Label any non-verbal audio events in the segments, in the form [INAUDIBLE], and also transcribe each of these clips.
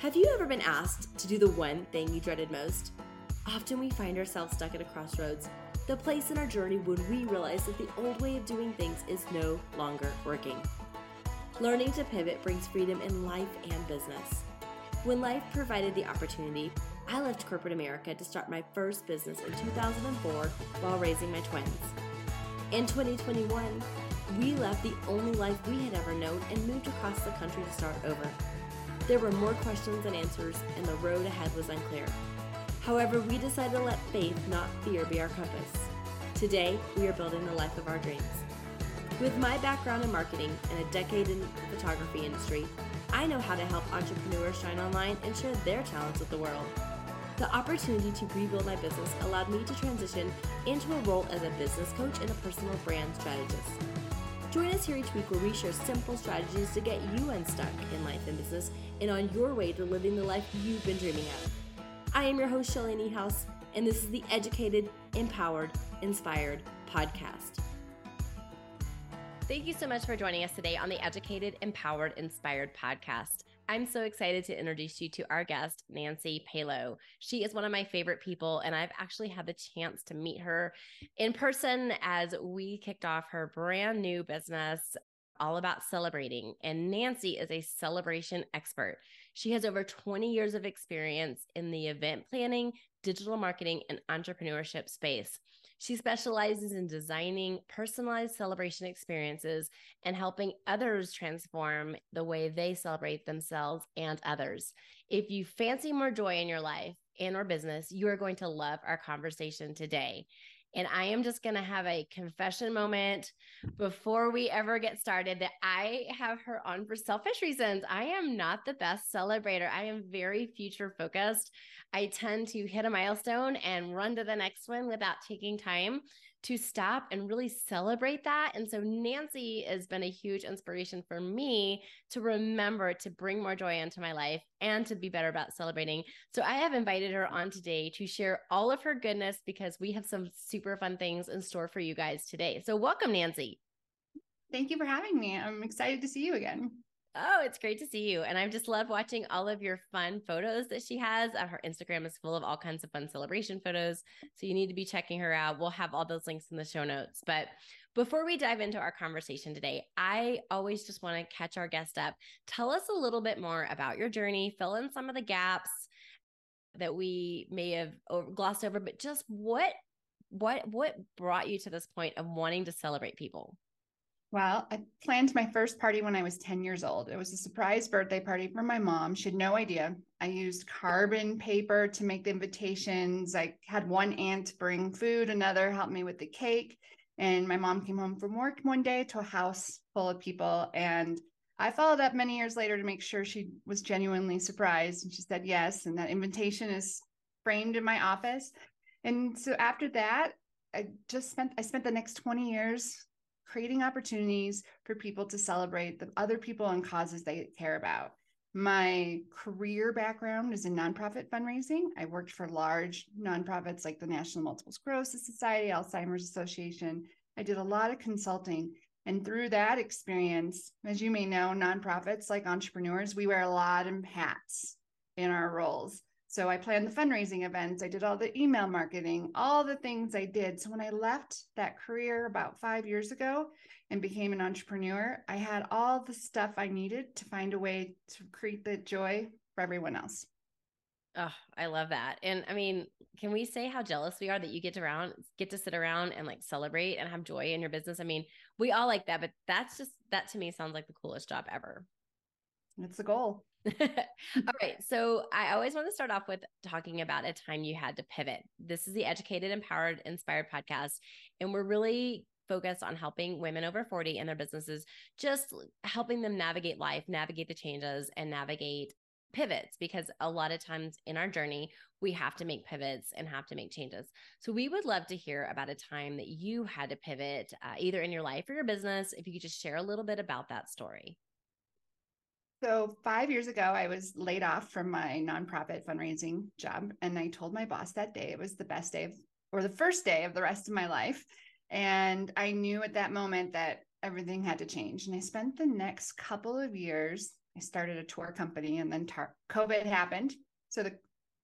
Have you ever been asked to do the one thing you dreaded most? Often we find ourselves stuck at a crossroads, the place in our journey when we realize that the old way of doing things is no longer working. Learning to pivot brings freedom in life and business. When life provided the opportunity, I left corporate America to start my first business in 2004 while raising my twins. In 2021, we left the only life we had ever known and moved across the country to start over. There were more questions than answers, and the road ahead was unclear. However, we decided to let faith, not fear, be our compass. Today, we are building the life of our dreams. With my background in marketing and a decade in the photography industry, I know how to help entrepreneurs shine online and share their talents with the world. The opportunity to rebuild my business allowed me to transition into a role as a business coach and a personal brand strategist. Join us here each week where we share simple strategies to get you unstuck in life and business and on your way to living the life you've been dreaming of. I am your host, Shelly Niehaus, and this is the Educated, Empowered, Inspired podcast. Thank you so much for joining us today on the Educated, Empowered, Inspired podcast. I'm so excited to introduce you to our guest, Nancy Palo. She is one of my favorite people, and I've actually had the chance to meet her in person as we kicked off her brand new business, all about celebrating. And Nancy is a celebration expert. She has over 20 years of experience in the event planning, digital marketing, and entrepreneurship space. She specializes in designing personalized celebration experiences and helping others transform the way they celebrate themselves and others. If you fancy more joy in your life and or business, you are going to love our conversation today. And I am just going to have a confession moment before we ever get started that I have her on for selfish reasons. I am not the best celebrator. I am very future focused. I tend to hit a milestone and run to the next one without taking time to stop and really celebrate that. And so Nancy has been a huge inspiration for me to remember to bring more joy into my life and to be better about celebrating. So I have invited her on today to share all of her goodness because we have some super fun things in store for you guys today. So welcome, Nancy. Thank you for having me. I'm excited to see you again. Oh, it's great to see you. And I just love watching all of your fun photos that she has. Uh, her Instagram is full of all kinds of fun celebration photos. So you need to be checking her out. We'll have all those links in the show notes. But before we dive into our conversation today, I always just want to catch our guest up. Tell us a little bit more about your journey, fill in some of the gaps that we may have glossed over, but just what what what brought you to this point of wanting to celebrate people? Well, I planned my first party when I was 10 years old. It was a surprise birthday party for my mom. She had no idea. I used carbon paper to make the invitations. I had one aunt bring food, another helped me with the cake. And my mom came home from work one day to a house full of people. And I followed up many years later to make sure she was genuinely surprised. And she said yes. And that invitation is framed in my office. And so after that, I just spent I spent the next 20 years creating opportunities for people to celebrate the other people and causes they care about. My career background is in nonprofit fundraising. I worked for large nonprofits like the National Multiple Sclerosis Society, Alzheimer's Association. I did a lot of consulting. And through that experience, as you may know, nonprofits like entrepreneurs, we wear a lot of hats in our roles. So I planned the fundraising events, I did all the email marketing, all the things I did. So when I left that career about five years ago and became an entrepreneur, I had all the stuff I needed to find a way to create the joy for everyone else. Oh, I love that. And I mean, can we say how jealous we are that you get to around get to sit around and like celebrate and have joy in your business? I mean, we all like that, but that's just that to me sounds like the coolest job ever. It's the goal. [LAUGHS] All right. So I always want to start off with talking about a time you had to pivot. This is the Educated, Empowered, Inspired podcast. And we're really focused on helping women over 40 and their businesses, just helping them navigate life, navigate the changes, and navigate pivots because a lot of times in our journey we have to make pivots and have to make changes so we would love to hear about a time that you had to pivot uh, either in your life or your business if you could just share a little bit about that story so, five years ago, I was laid off from my nonprofit fundraising job. And I told my boss that day it was the best day of, or the first day of the rest of my life. And I knew at that moment that everything had to change. And I spent the next couple of years, I started a tour company and then tar- COVID happened. So the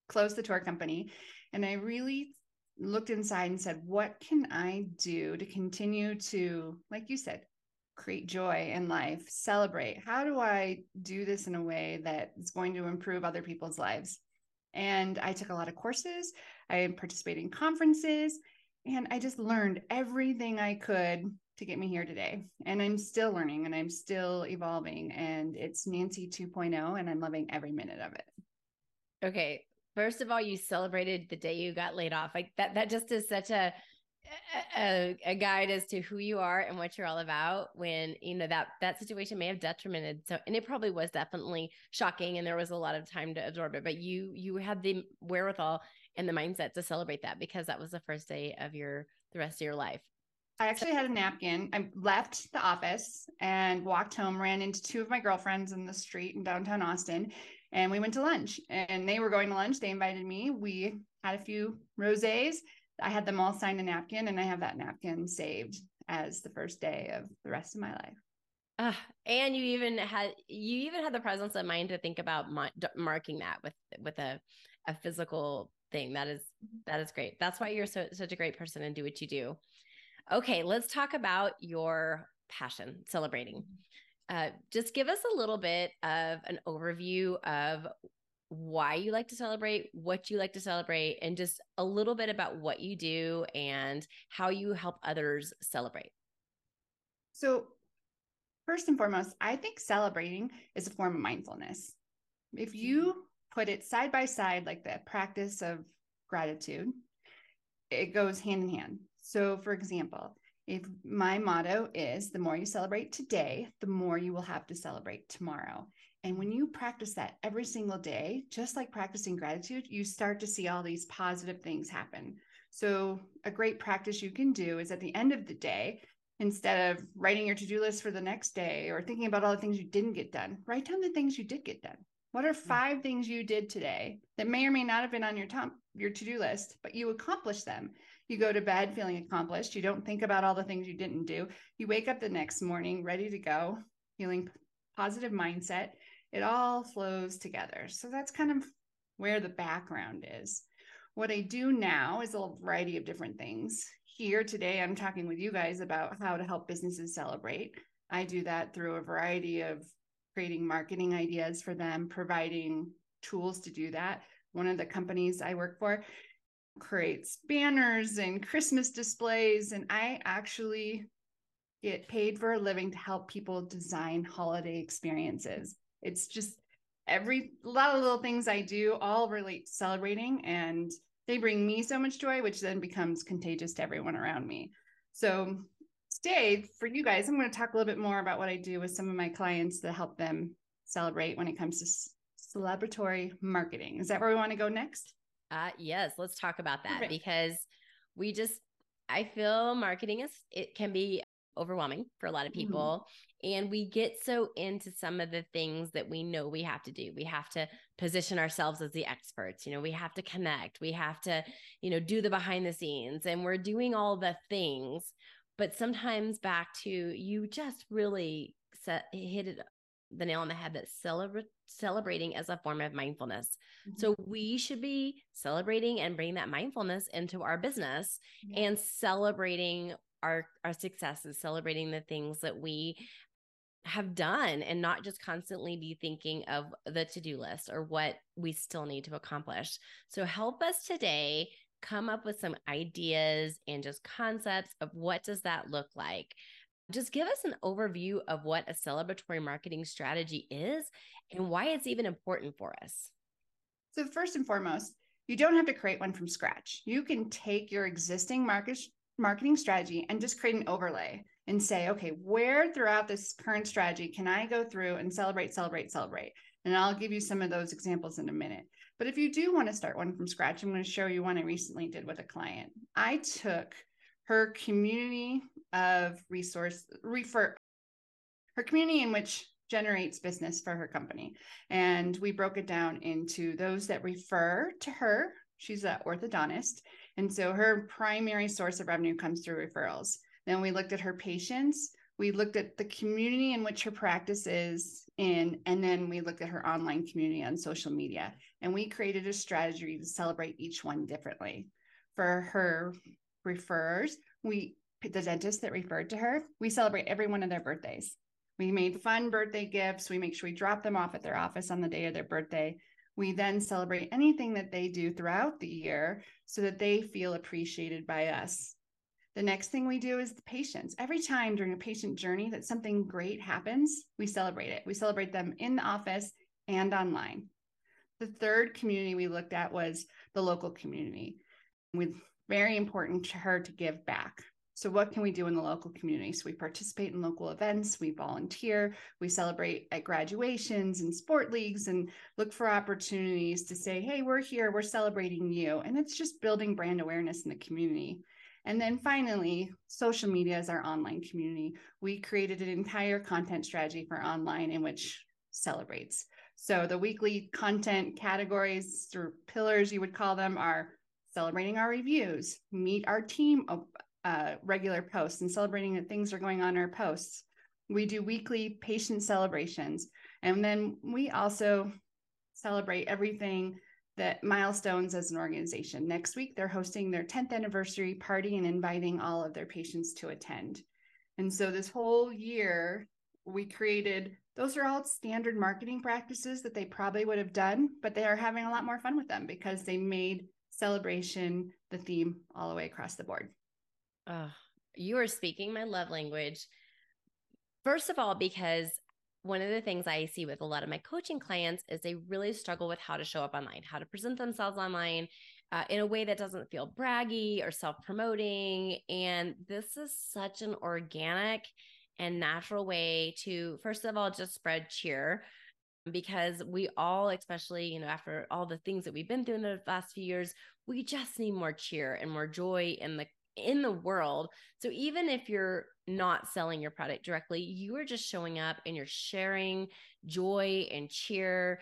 closed the tour company. And I really looked inside and said, what can I do to continue to, like you said, create joy in life, celebrate? How do I do this in a way that is going to improve other people's lives? And I took a lot of courses, I participated in conferences, and I just learned everything I could to get me here today. And I'm still learning and I'm still evolving. And it's Nancy 2.0, and I'm loving every minute of it. Okay. First of all, you celebrated the day you got laid off. Like that, that just is such a, a, a guide as to who you are and what you're all about when you know that that situation may have detrimented so and it probably was definitely shocking and there was a lot of time to absorb it but you you had the wherewithal and the mindset to celebrate that because that was the first day of your the rest of your life I actually had a napkin. I left the office and walked home, ran into two of my girlfriends in the street in downtown Austin, and we went to lunch. And they were going to lunch. They invited me. We had a few rosés. I had them all sign a napkin, and I have that napkin saved as the first day of the rest of my life. Uh, and you even had you even had the presence of mind to think about marking that with with a a physical thing. That is mm-hmm. that is great. That's why you're so such a great person and do what you do. Okay, let's talk about your passion, celebrating. Uh, just give us a little bit of an overview of why you like to celebrate, what you like to celebrate, and just a little bit about what you do and how you help others celebrate. So, first and foremost, I think celebrating is a form of mindfulness. If you mm-hmm. put it side by side, like the practice of gratitude, it goes hand in hand. So, for example, if my motto is the more you celebrate today, the more you will have to celebrate tomorrow. And when you practice that every single day, just like practicing gratitude, you start to see all these positive things happen. So, a great practice you can do is at the end of the day, instead of writing your to do list for the next day or thinking about all the things you didn't get done, write down the things you did get done. What are five things you did today that may or may not have been on your top your to-do list, but you accomplished them? You go to bed feeling accomplished. You don't think about all the things you didn't do. You wake up the next morning ready to go, feeling positive mindset. It all flows together. So that's kind of where the background is. What I do now is a variety of different things. Here today, I'm talking with you guys about how to help businesses celebrate. I do that through a variety of creating marketing ideas for them, providing tools to do that. One of the companies I work for creates banners and Christmas displays. And I actually get paid for a living to help people design holiday experiences. It's just every a lot of little things I do all relate to celebrating and they bring me so much joy, which then becomes contagious to everyone around me. So today for you guys, I'm going to talk a little bit more about what I do with some of my clients to help them celebrate when it comes to celebratory marketing. Is that where we want to go next? Uh, yes, let's talk about that because we just, I feel marketing is, it can be overwhelming for a lot of mm-hmm. people. Mm-hmm. And we get so into some of the things that we know we have to do. We have to position ourselves as the experts. You know, we have to connect. We have to, you know, do the behind the scenes. And we're doing all the things. But sometimes back to you just really set, hit it the nail on the head that celebrate celebrating as a form of mindfulness. Mm-hmm. So we should be celebrating and bringing that mindfulness into our business yeah. and celebrating our our successes, celebrating the things that we have done and not just constantly be thinking of the to-do list or what we still need to accomplish. So help us today come up with some ideas and just concepts of what does that look like just give us an overview of what a celebratory marketing strategy is and why it's even important for us. So, first and foremost, you don't have to create one from scratch. You can take your existing market marketing strategy and just create an overlay and say, okay, where throughout this current strategy can I go through and celebrate, celebrate, celebrate? And I'll give you some of those examples in a minute. But if you do want to start one from scratch, I'm going to show you one I recently did with a client. I took her community of resource refer her community in which generates business for her company and we broke it down into those that refer to her she's an orthodontist and so her primary source of revenue comes through referrals then we looked at her patients we looked at the community in which her practice is in, and then we looked at her online community on social media. And we created a strategy to celebrate each one differently. For her referrers, we the dentist that referred to her, we celebrate every one of their birthdays. We made fun birthday gifts. We make sure we drop them off at their office on the day of their birthday. We then celebrate anything that they do throughout the year so that they feel appreciated by us. The next thing we do is the patients. Every time during a patient journey that something great happens, we celebrate it. We celebrate them in the office and online. The third community we looked at was the local community. With very important to her to give back. So, what can we do in the local community? So, we participate in local events, we volunteer, we celebrate at graduations and sport leagues, and look for opportunities to say, hey, we're here, we're celebrating you. And it's just building brand awareness in the community. And then finally, social media is our online community. We created an entire content strategy for online in which celebrates. So, the weekly content categories or pillars, you would call them, are celebrating our reviews, meet our team uh, regular posts and celebrating that things are going on in our posts. We do weekly patient celebrations. And then we also celebrate everything that milestones as an organization. Next week, they're hosting their 10th anniversary party and inviting all of their patients to attend. And so this whole year, we created those are all standard marketing practices that they probably would have done, but they are having a lot more fun with them because they made celebration the theme all the way across the board. You are speaking my love language. First of all, because one of the things I see with a lot of my coaching clients is they really struggle with how to show up online, how to present themselves online uh, in a way that doesn't feel braggy or self promoting. And this is such an organic and natural way to, first of all, just spread cheer because we all, especially, you know, after all the things that we've been through in the last few years, we just need more cheer and more joy in the in the world. So even if you're not selling your product directly, you are just showing up and you're sharing joy and cheer.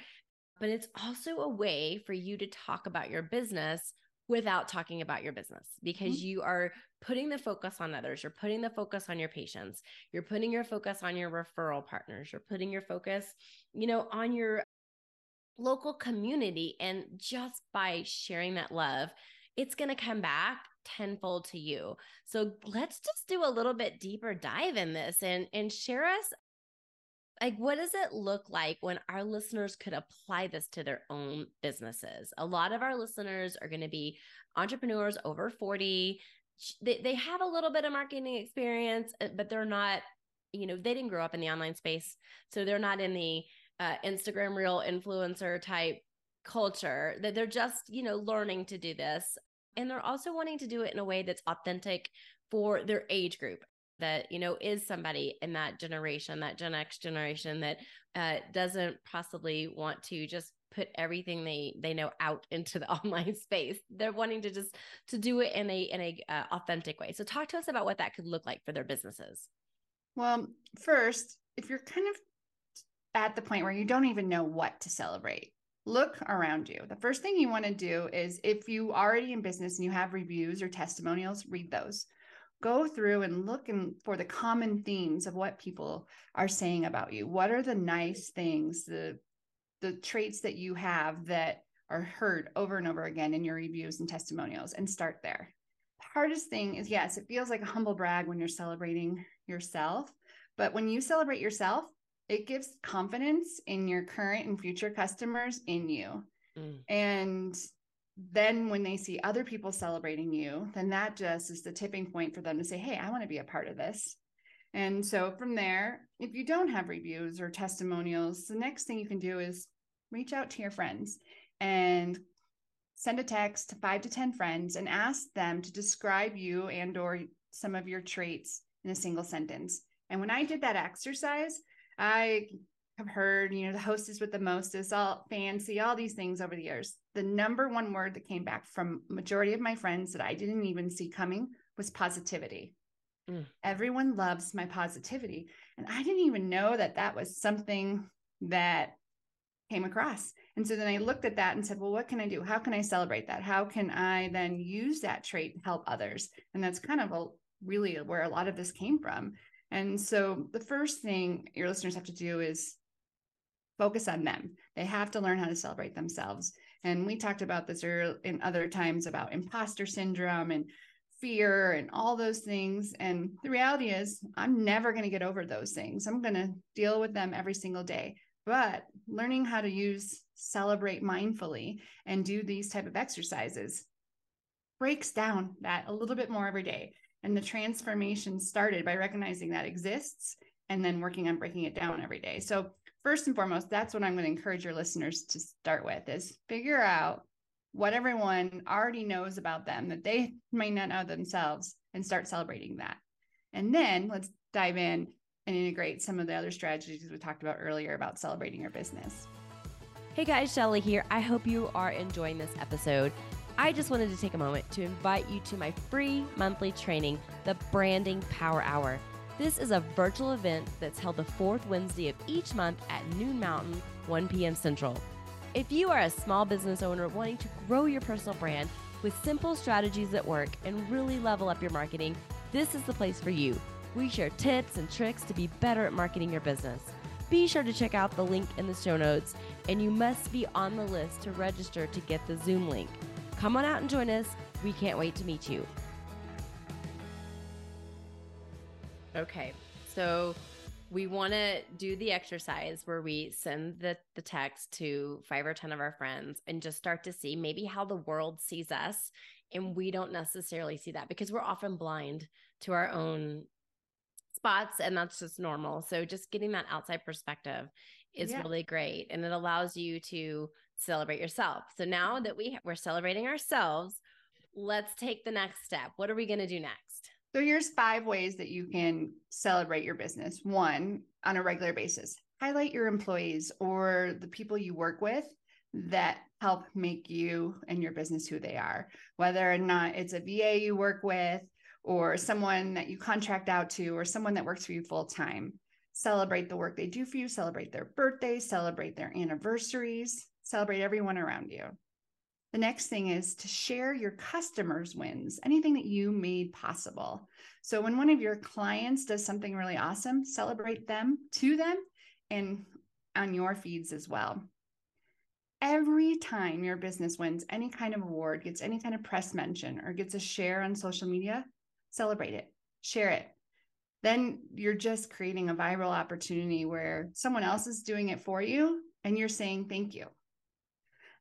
But it's also a way for you to talk about your business without talking about your business because mm-hmm. you are putting the focus on others. You're putting the focus on your patients. You're putting your focus on your referral partners. You're putting your focus, you know, on your local community. And just by sharing that love, it's going to come back tenfold to you. So let's just do a little bit deeper dive in this and and share us like what does it look like when our listeners could apply this to their own businesses? A lot of our listeners are going to be entrepreneurs over 40 they, they have a little bit of marketing experience uh, but they're not you know they didn't grow up in the online space so they're not in the uh, instagram real influencer type culture that they're just you know learning to do this and they're also wanting to do it in a way that's authentic for their age group that you know is somebody in that generation that gen x generation that uh, doesn't possibly want to just put everything they they know out into the [LAUGHS] online space. They're wanting to just to do it in a in a uh, authentic way. So talk to us about what that could look like for their businesses. Well first if you're kind of at the point where you don't even know what to celebrate look around you. The first thing you want to do is if you already in business and you have reviews or testimonials, read those. Go through and look for the common themes of what people are saying about you. What are the nice things, the the traits that you have that are heard over and over again in your reviews and testimonials and start there. The hardest thing is yes, it feels like a humble brag when you're celebrating yourself, but when you celebrate yourself, it gives confidence in your current and future customers in you. Mm. And then when they see other people celebrating you, then that just is the tipping point for them to say, Hey, I want to be a part of this. And so from there, if you don't have reviews or testimonials, the next thing you can do is reach out to your friends and send a text to five to 10 friends and ask them to describe you and or some of your traits in a single sentence. And when I did that exercise, I have heard, you know, the hostess with the mostest, all fancy, all these things over the years. The number one word that came back from majority of my friends that I didn't even see coming was positivity. Mm. Everyone loves my positivity. And I didn't even know that that was something that came across. And so then I looked at that and said, well, what can I do? How can I celebrate that? How can I then use that trait to help others? And that's kind of a really where a lot of this came from And so the first thing your listeners have to do is focus on them. They have to learn how to celebrate themselves. And we talked about this earlier in other times about imposter syndrome and fear and all those things. And the reality is, I'm never going to get over those things. I'm going to deal with them every single day. But learning how to use celebrate mindfully and do these type of exercises breaks down that a little bit more every day. And the transformation started by recognizing that exists and then working on breaking it down every day. So first and foremost, that's what I'm going to encourage your listeners to start with is figure out what everyone already knows about them that they may not know themselves and start celebrating that. And then let's dive in and integrate some of the other strategies we talked about earlier about celebrating your business. Hey guys, Shelly here. I hope you are enjoying this episode. I just wanted to take a moment to invite you to my free monthly training, the Branding Power Hour. This is a virtual event that's held the fourth Wednesday of each month at noon Mountain, 1 p.m. Central. If you are a small business owner wanting to grow your personal brand with simple strategies that work and really level up your marketing, this is the place for you. We share tips and tricks to be better at marketing your business. Be sure to check out the link in the show notes, and you must be on the list to register to get the Zoom link. Come on out and join us. We can't wait to meet you. Okay, so we want to do the exercise where we send the, the text to five or 10 of our friends and just start to see maybe how the world sees us. And we don't necessarily see that because we're often blind to our own spots, and that's just normal. So, just getting that outside perspective is yeah. really great. And it allows you to celebrate yourself. So, now that we, we're celebrating ourselves, let's take the next step. What are we going to do next? So here's five ways that you can celebrate your business. One, on a regular basis, highlight your employees or the people you work with that help make you and your business who they are, whether or not it's a VA you work with or someone that you contract out to or someone that works for you full time. Celebrate the work they do for you, celebrate their birthdays, celebrate their anniversaries, celebrate everyone around you. The next thing is to share your customers' wins, anything that you made possible. So when one of your clients does something really awesome, celebrate them to them and on your feeds as well. Every time your business wins any kind of award, gets any kind of press mention, or gets a share on social media, celebrate it, share it. Then you're just creating a viral opportunity where someone else is doing it for you and you're saying thank you.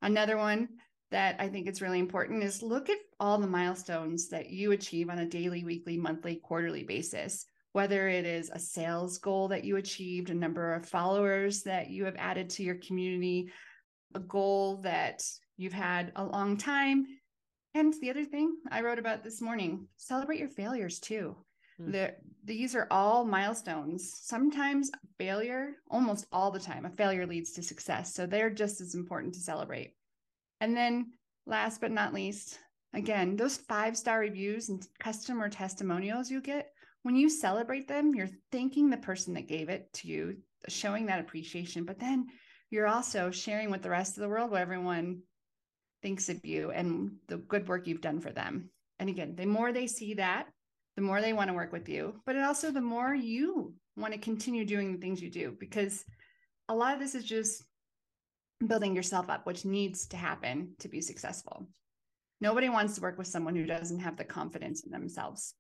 Another one, that I think it's really important is look at all the milestones that you achieve on a daily, weekly, monthly, quarterly basis. Whether it is a sales goal that you achieved, a number of followers that you have added to your community, a goal that you've had a long time. And the other thing I wrote about this morning celebrate your failures too. Mm. The, these are all milestones. Sometimes failure, almost all the time, a failure leads to success. So they're just as important to celebrate. And then last but not least, again, those five star reviews and customer testimonials you get, when you celebrate them, you're thanking the person that gave it to you, showing that appreciation. But then you're also sharing with the rest of the world what everyone thinks of you and the good work you've done for them. And again, the more they see that, the more they want to work with you, but it also the more you want to continue doing the things you do because a lot of this is just building yourself up, which needs to happen to be successful. Nobody wants to work with someone who doesn't have the confidence in themselves.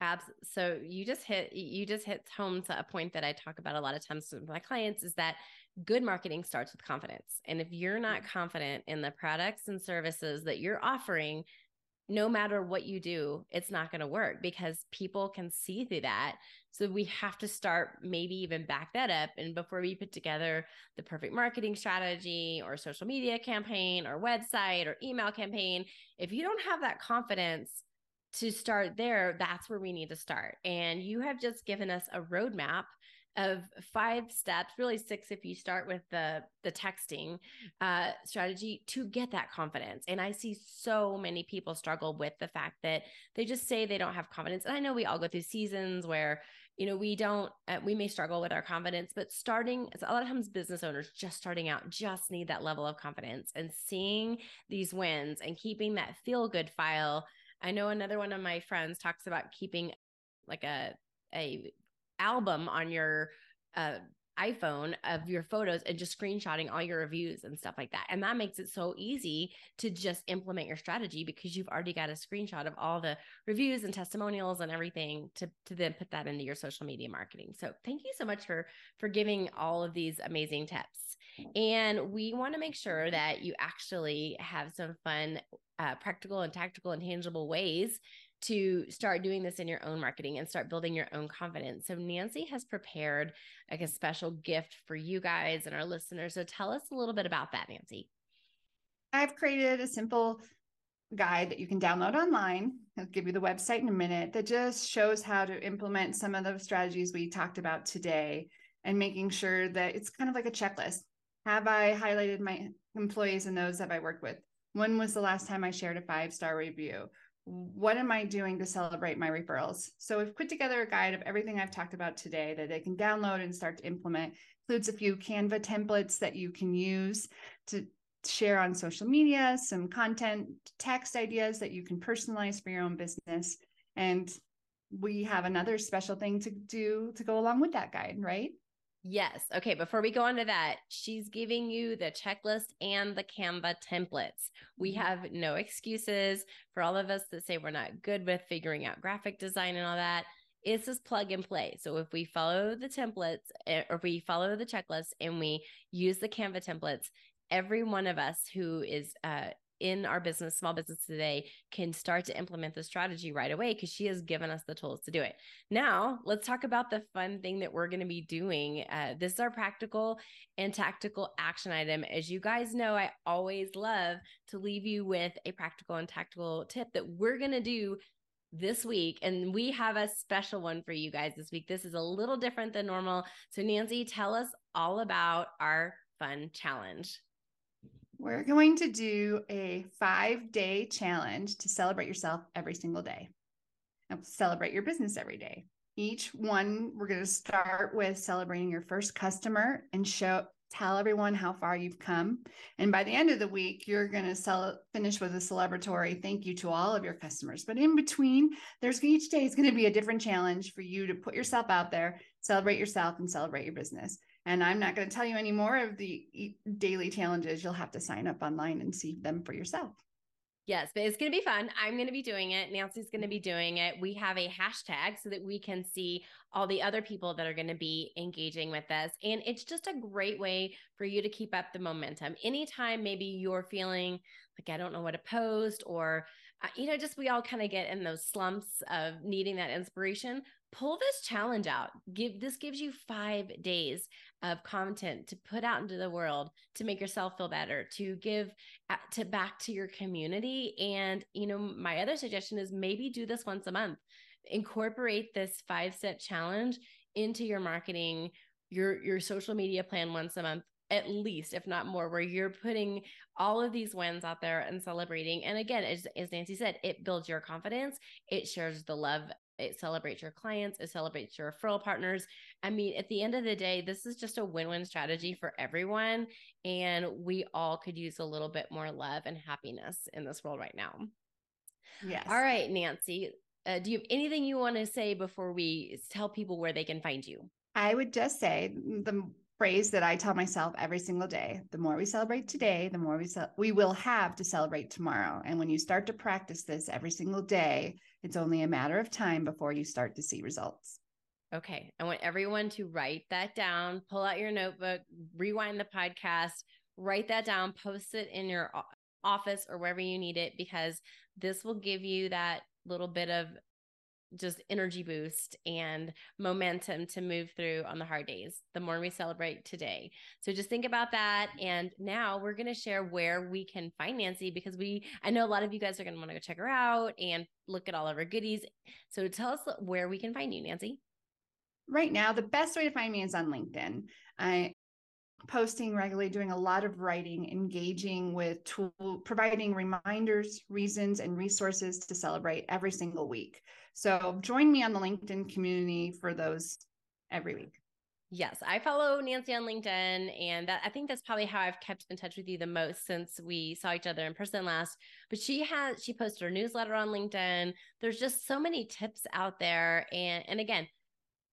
Abs- so you just hit you just hit home to a point that I talk about a lot of times with my clients is that good marketing starts with confidence. And if you're not confident in the products and services that you're offering, no matter what you do, it's not going to work because people can see through that. So we have to start maybe even back that up. And before we put together the perfect marketing strategy or social media campaign or website or email campaign, if you don't have that confidence to start there, that's where we need to start. And you have just given us a roadmap of five steps really six if you start with the the texting uh, strategy to get that confidence. And i see so many people struggle with the fact that they just say they don't have confidence. And i know we all go through seasons where you know we don't uh, we may struggle with our confidence but starting a lot of times business owners just starting out just need that level of confidence and seeing these wins and keeping that feel good file. I know another one of my friends talks about keeping like a a album on your uh, iPhone of your photos and just screenshotting all your reviews and stuff like that. And that makes it so easy to just implement your strategy because you've already got a screenshot of all the reviews and testimonials and everything to to then put that into your social media marketing. So thank you so much for for giving all of these amazing tips. And we want to make sure that you actually have some fun, uh, practical and tactical and tangible ways to start doing this in your own marketing and start building your own confidence. So Nancy has prepared like a special gift for you guys and our listeners. So tell us a little bit about that, Nancy. I've created a simple guide that you can download online. I'll give you the website in a minute that just shows how to implement some of the strategies we talked about today and making sure that it's kind of like a checklist. Have I highlighted my employees and those that I work with? When was the last time I shared a five star review? What am I doing to celebrate my referrals? So we've put together a guide of everything I've talked about today that they can download and start to implement. Includes a few Canva templates that you can use to share on social media, some content, text ideas that you can personalize for your own business. And we have another special thing to do to go along with that guide, right? Yes. Okay. Before we go on to that, she's giving you the checklist and the Canva templates. We mm-hmm. have no excuses for all of us that say we're not good with figuring out graphic design and all that. It's just plug and play. So if we follow the templates eh, or we follow the checklist and we use the Canva templates, every one of us who is uh, in our business, small business today, can start to implement the strategy right away because she has given us the tools to do it. Now, let's talk about the fun thing that we're going to be doing. Uh, this is our practical and tactical action item. As you guys know, I always love to leave you with a practical and tactical tip that we're going to do this week and we have a special one for you guys this week this is a little different than normal so nancy tell us all about our fun challenge we're going to do a five day challenge to celebrate yourself every single day. Celebrate your business every day. Each one, we're going to start with celebrating your first customer and show, tell everyone how far you've come. And by the end of the week, you're going to sell, finish with a celebratory thank you to all of your customers. But in between, there's each day is going to be a different challenge for you to put yourself out there, celebrate yourself, and celebrate your business. And I'm not going to tell you any more of the daily challenges. You'll have to sign up online and see them for yourself. Yes, but it's going to be fun. I'm going to be doing it. Nancy's going to be doing it. We have a hashtag so that we can see all the other people that are going to be engaging with us. And it's just a great way for you to keep up the momentum. Anytime maybe you're feeling like, I don't know what to post, or, uh, you know, just we all kind of get in those slumps of needing that inspiration pull this challenge out. Give this gives you 5 days of content to put out into the world to make yourself feel better, to give to back to your community and you know my other suggestion is maybe do this once a month. Incorporate this 5 step challenge into your marketing, your your social media plan once a month at least, if not more, where you're putting all of these wins out there and celebrating. And again, as, as Nancy said, it builds your confidence, it shares the love it celebrates your clients, it celebrates your referral partners. I mean, at the end of the day, this is just a win win strategy for everyone. And we all could use a little bit more love and happiness in this world right now. Yes. All right, Nancy. Uh, do you have anything you want to say before we tell people where they can find you? I would just say the phrase that I tell myself every single day. The more we celebrate today, the more we ce- we will have to celebrate tomorrow. And when you start to practice this every single day, it's only a matter of time before you start to see results. Okay. I want everyone to write that down, pull out your notebook, rewind the podcast, write that down, post it in your office or wherever you need it because this will give you that little bit of just energy boost and momentum to move through on the hard days the more we celebrate today. So just think about that. And now we're going to share where we can find nancy because we i know a lot of you guys are going to want to go check her out and look at all of her goodies. So tell us where we can find you nancy. Right now the best way to find me is on linkedin. I posting regularly, doing a lot of writing, engaging with tool, providing reminders, reasons, and resources to celebrate every single week. So join me on the LinkedIn community for those every week. Yes, I follow Nancy on LinkedIn, and that, I think that's probably how I've kept in touch with you the most since we saw each other in person last. But she has she posted her newsletter on LinkedIn. There's just so many tips out there, and and again,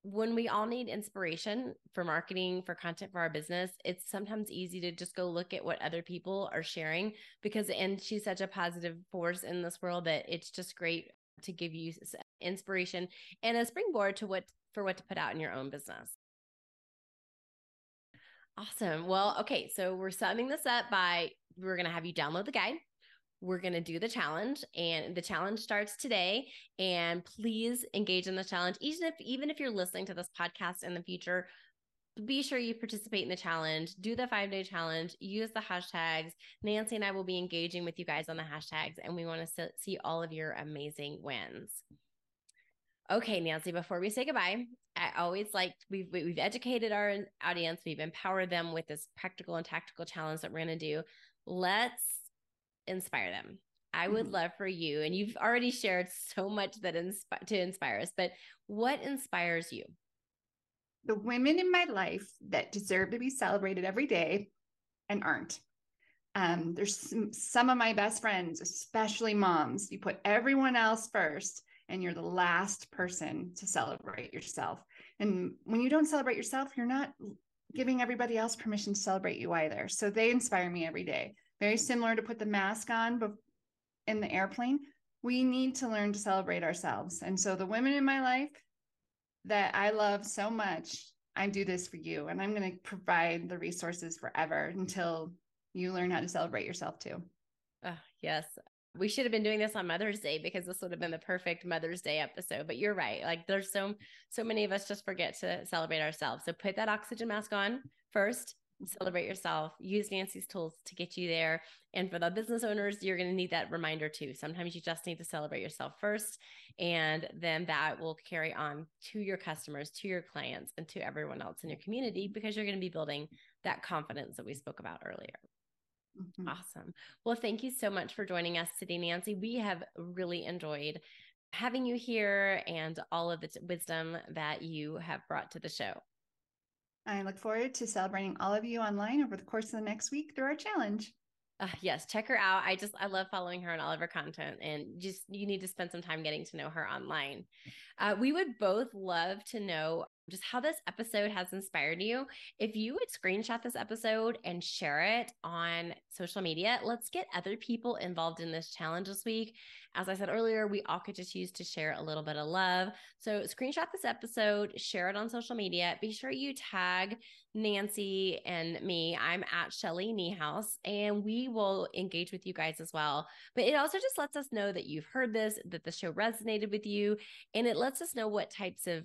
when we all need inspiration for marketing, for content for our business, it's sometimes easy to just go look at what other people are sharing because, and she's such a positive force in this world that it's just great to give you inspiration and a springboard to what for what to put out in your own business. Awesome. Well, okay, so we're summing this up by we're going to have you download the guide. We're going to do the challenge and the challenge starts today. And please engage in the challenge. Even if even if you're listening to this podcast in the future be sure you participate in the challenge. Do the 5 day challenge. Use the hashtags. Nancy and I will be engaging with you guys on the hashtags and we want to see all of your amazing wins okay Nancy before we say goodbye I always like we've we've educated our audience we've empowered them with this practical and tactical challenge that we're going to do let's inspire them. I would mm-hmm. love for you, and you've already shared so much that insp- to inspire us, but what inspires you? The women in my life that deserve to be celebrated every day and aren't. Um, there's some, some of my best friends, especially moms. You put everyone else first, and you're the last person to celebrate yourself. And when you don't celebrate yourself, you're not giving everybody else permission to celebrate you either. So they inspire me every day very similar to put the mask on in the airplane. We need to learn to celebrate ourselves. And so the women in my life that I love so much, I do this for you. And I'm going to provide the resources forever until you learn how to celebrate yourself too. Oh, yes. We should have been doing this on Mother's Day because this would have been the perfect Mother's Day episode. But you're right. Like there's so so many of us just forget to celebrate ourselves. So put that oxygen mask on first celebrate yourself use nancy's tools to get you there and for the business owners you're going to need that reminder too sometimes you just need to celebrate yourself first and then that will carry on to your customers to your clients and to everyone else in your community because you're going to be building that confidence that we spoke about earlier mm-hmm. awesome well thank you so much for joining us today nancy we have really enjoyed having you here and all of the t- wisdom that you have brought to the show I look forward to celebrating all of you online over the course of the next week through our challenge. Uh, yes, check her out. I just I love following her and all of her content, and just you need to spend some time getting to know her online. Uh, we would both love to know just how this episode has inspired you. If you would screenshot this episode and share it on social media, let's get other people involved in this challenge this week. As I said earlier, we all could just use to share a little bit of love. So screenshot this episode, share it on social media. Be sure you tag Nancy and me. I'm at Shelly Niehaus, and we will engage with you guys as well. But it also just lets us know that you've heard this, that the show resonated with you, and it lets us know what types of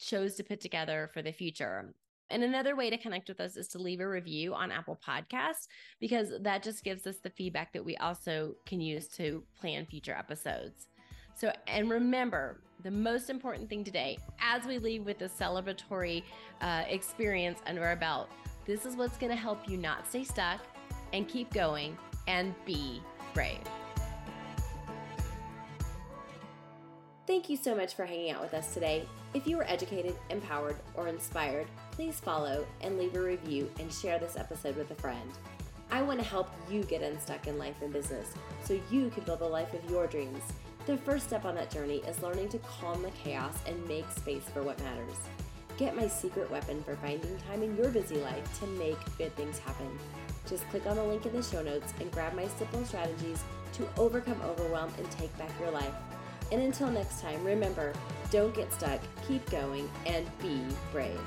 shows to put together for the future. And another way to connect with us is to leave a review on Apple Podcasts because that just gives us the feedback that we also can use to plan future episodes. So, and remember, the most important thing today, as we leave with this celebratory uh, experience under our belt, this is what's going to help you not stay stuck and keep going and be brave. Thank you so much for hanging out with us today. If you were educated, empowered, or inspired, please follow and leave a review and share this episode with a friend. I want to help you get unstuck in life and business so you can build the life of your dreams. The first step on that journey is learning to calm the chaos and make space for what matters. Get my secret weapon for finding time in your busy life to make good things happen. Just click on the link in the show notes and grab my simple strategies to overcome overwhelm and take back your life. And until next time, remember don't get stuck, keep going, and be brave.